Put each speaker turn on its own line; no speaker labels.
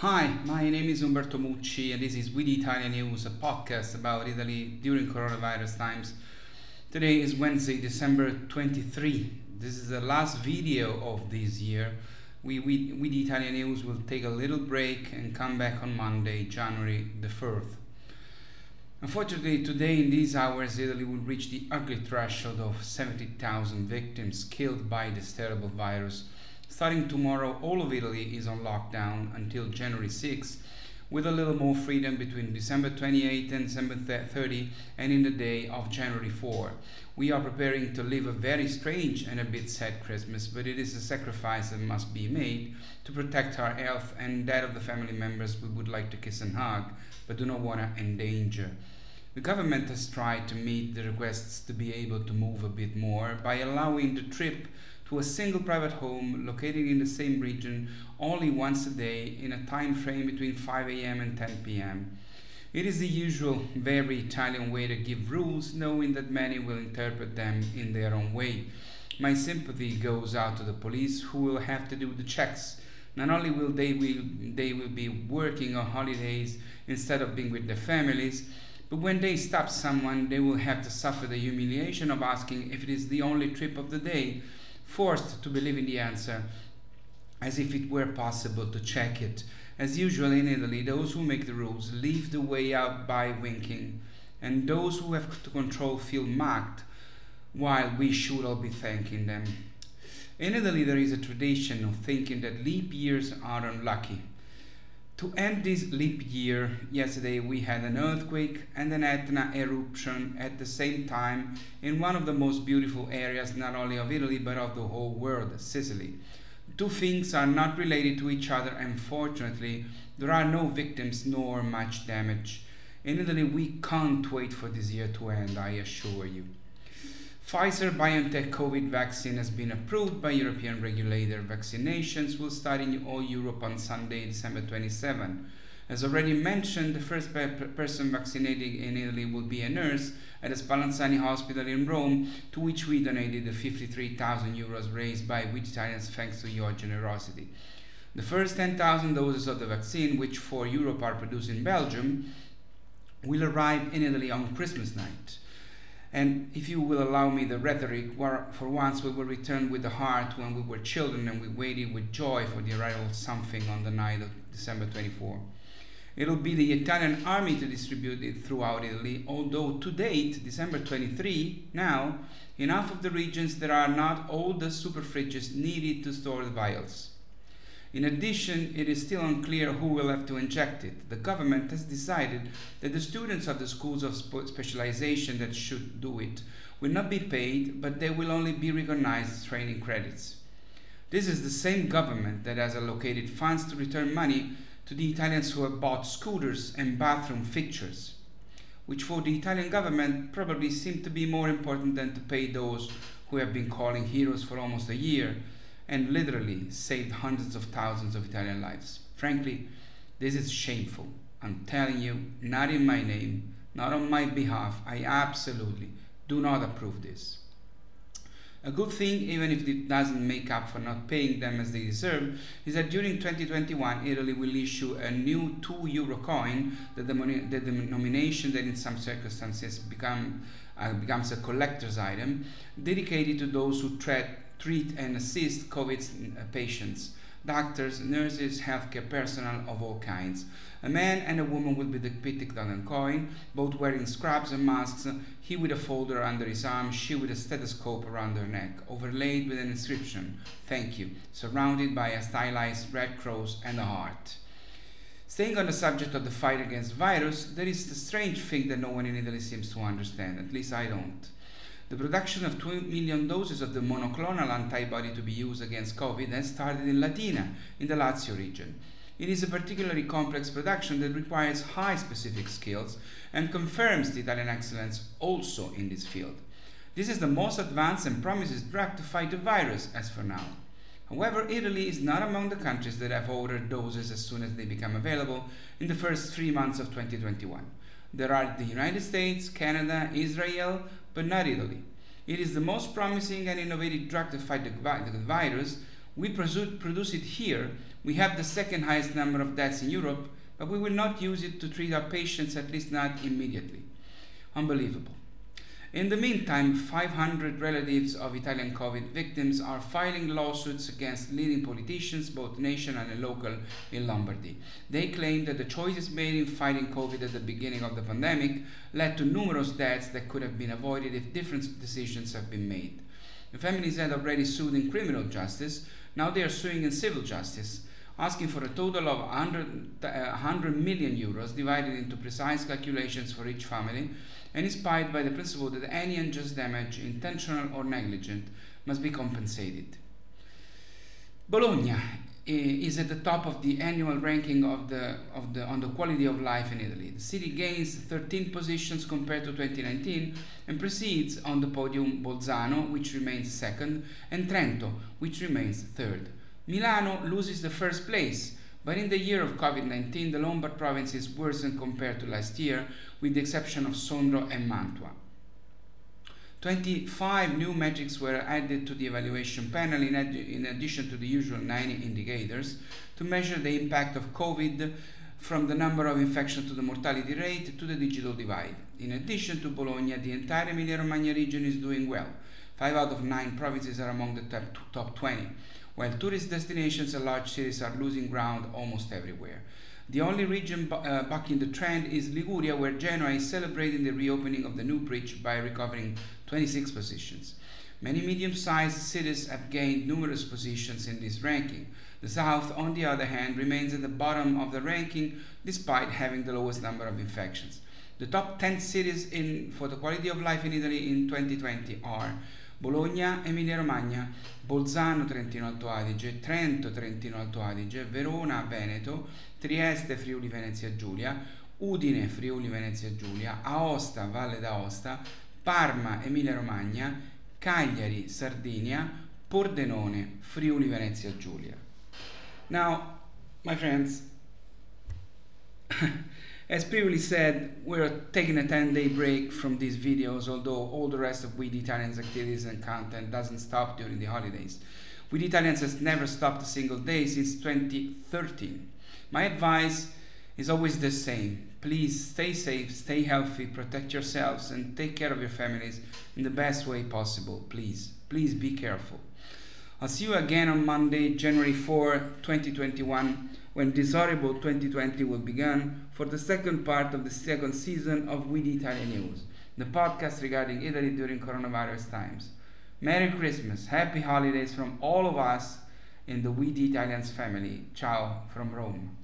Hi, my name is Umberto Mucci, and this is We the Italian News, a podcast about Italy during coronavirus times. Today is Wednesday, December 23. This is the last video of this year. We, we, with Italian News, will take a little break and come back on Monday, January the 4th. Unfortunately, today in these hours, Italy will reach the ugly threshold of 70,000 victims killed by this terrible virus Starting tomorrow, all of Italy is on lockdown until January 6, with a little more freedom between December 28 and December 30 and in the day of January 4. We are preparing to live a very strange and a bit sad Christmas, but it is a sacrifice that must be made to protect our health and that of the family members we would like to kiss and hug, but do not want to endanger. The government has tried to meet the requests to be able to move a bit more by allowing the trip to a single private home located in the same region only once a day in a time frame between 5 a.m. and 10 p.m. It is the usual, very Italian way to give rules, knowing that many will interpret them in their own way. My sympathy goes out to the police who will have to do the checks. Not only will they will they will be working on holidays instead of being with their families, but when they stop someone, they will have to suffer the humiliation of asking if it is the only trip of the day forced to believe in the answer as if it were possible to check it. As usual in Italy, those who make the rules leave the way out by winking, and those who have to control feel mocked, while we should all be thanking them. In Italy, there is a tradition of thinking that leap years are unlucky. To end this leap year, yesterday we had an earthquake and an Etna eruption at the same time in one of the most beautiful areas not only of Italy but of the whole world, Sicily. Two things are not related to each other and fortunately there are no victims nor much damage. In Italy we can't wait for this year to end, I assure you. Pfizer BioNTech COVID vaccine has been approved by European regulator. Vaccinations will start in all Europe on Sunday, December 27. As already mentioned, the first per- person vaccinated in Italy will be a nurse at the Spallanzani Hospital in Rome, to which we donated the 53,000 euros raised by We the Italians thanks to your generosity. The first 10,000 doses of the vaccine, which for Europe are produced in Belgium, will arrive in Italy on Christmas night. And if you will allow me the rhetoric, for once we will return with the heart when we were children and we waited with joy for the arrival of something on the night of December 24. It'll be the Italian army to distribute it throughout Italy, although to date, December 23, now, in half of the regions there are not all the super fridges needed to store the vials. In addition, it is still unclear who will have to inject it. The government has decided that the students of the schools of specialization that should do it will not be paid, but they will only be recognized as training credits. This is the same government that has allocated funds to return money to the Italians who have bought scooters and bathroom fixtures, which for the Italian government probably seem to be more important than to pay those who have been calling heroes for almost a year and literally saved hundreds of thousands of Italian lives. Frankly, this is shameful. I'm telling you, not in my name, not on my behalf. I absolutely do not approve this. A good thing, even if it doesn't make up for not paying them as they deserve, is that during 2021 Italy will issue a new 2 euro coin, the, the denomination that in some circumstances become, uh, becomes a collector's item, dedicated to those who tread treat and assist COVID uh, patients, doctors, nurses, healthcare personnel of all kinds. A man and a woman will be depicted on a coin, both wearing scrubs and masks, he with a folder under his arm, she with a stethoscope around her neck, overlaid with an inscription, Thank you, surrounded by a stylized red cross and a heart. Staying on the subject of the fight against virus, there is the strange thing that no one in Italy seems to understand, at least I don't. The production of 2 million doses of the monoclonal antibody to be used against COVID has started in Latina, in the Lazio region. It is a particularly complex production that requires high specific skills and confirms the Italian excellence also in this field. This is the most advanced and promises drug to fight the virus as for now. However, Italy is not among the countries that have ordered doses as soon as they become available in the first three months of 2021. There are the United States, Canada, Israel, but not Italy. It is the most promising and innovative drug to fight the, virus. We produce it here We have the second highest number of deaths in Europe, but we will not use it to treat our patients, at least not immediately. Unbelievable. In the meantime, 500 relatives of Italian COVID victims are filing lawsuits against leading politicians, both national and local, in Lombardy. They claim that the choices made in fighting COVID at the beginning of the pandemic led to numerous deaths that could have been avoided if different decisions had been made. The families had already sued in criminal justice, now they are suing in civil justice asking for a total of 100, uh, 100 million euros divided into precise calculations for each family and inspired by the principle that any unjust damage, intentional or negligent, must be compensated. Bologna is at the top of the annual ranking of the, of the, on the quality of life in Italy. The city gains 13 positions compared to 2019 and precedes on the podium Bolzano, which remains second, and Trento, which remains third. Milano loses the first place, but in the year of COVID 19, the Lombard provinces worsened compared to last year, with the exception of Sondrio and Mantua. 25 new metrics were added to the evaluation panel in, ad- in, addition to the usual 90 indicators to measure the impact of COVID from the number of infections to the mortality rate to the digital divide. In addition to Bologna, the entire Emilia Romagna region is doing well. Five out of nine provinces are among the top, top 20 while tourist destinations and large cities are losing ground almost everywhere. The only region uh, bucking the trend is Liguria, where Genoa is celebrating the reopening of the new bridge by recovering 26 positions. Many medium sized cities have gained numerous positions in this ranking. The South, on the other hand, remains at the bottom of the ranking despite having the lowest number of infections. The top 10 cities in, for the quality of life in Italy in 2020 are Bologna, Emilia Romagna, Bolzano, Trentino Alto Adige, Trento, Trentino Alto Adige, Verona, Veneto, Trieste, Friuli Venezia Giulia, Udine, Friuli Venezia Giulia, Aosta, Valle d'Aosta, Parma, Emilia Romagna, Cagliari, Sardinia, Pordenone, Friuli Venezia Giulia. Now, my friends, As previously said, we're taking a 10 day break from these videos, although all the rest of We Italians activities and content doesn't stop during the holidays. We Italians has never stopped a single day since 2013. My advice is always the same. Please stay safe, stay healthy, protect yourselves, and take care of your families in the best way possible. Please, please be careful. I'll see you again on Monday, January 4, 2021 when Dishonorable 2020 will begin for the second part of the second season of We the Italian News, the podcast regarding Italy during coronavirus times. Merry Christmas, happy holidays from all of us in the We the Italians family. Ciao from Rome.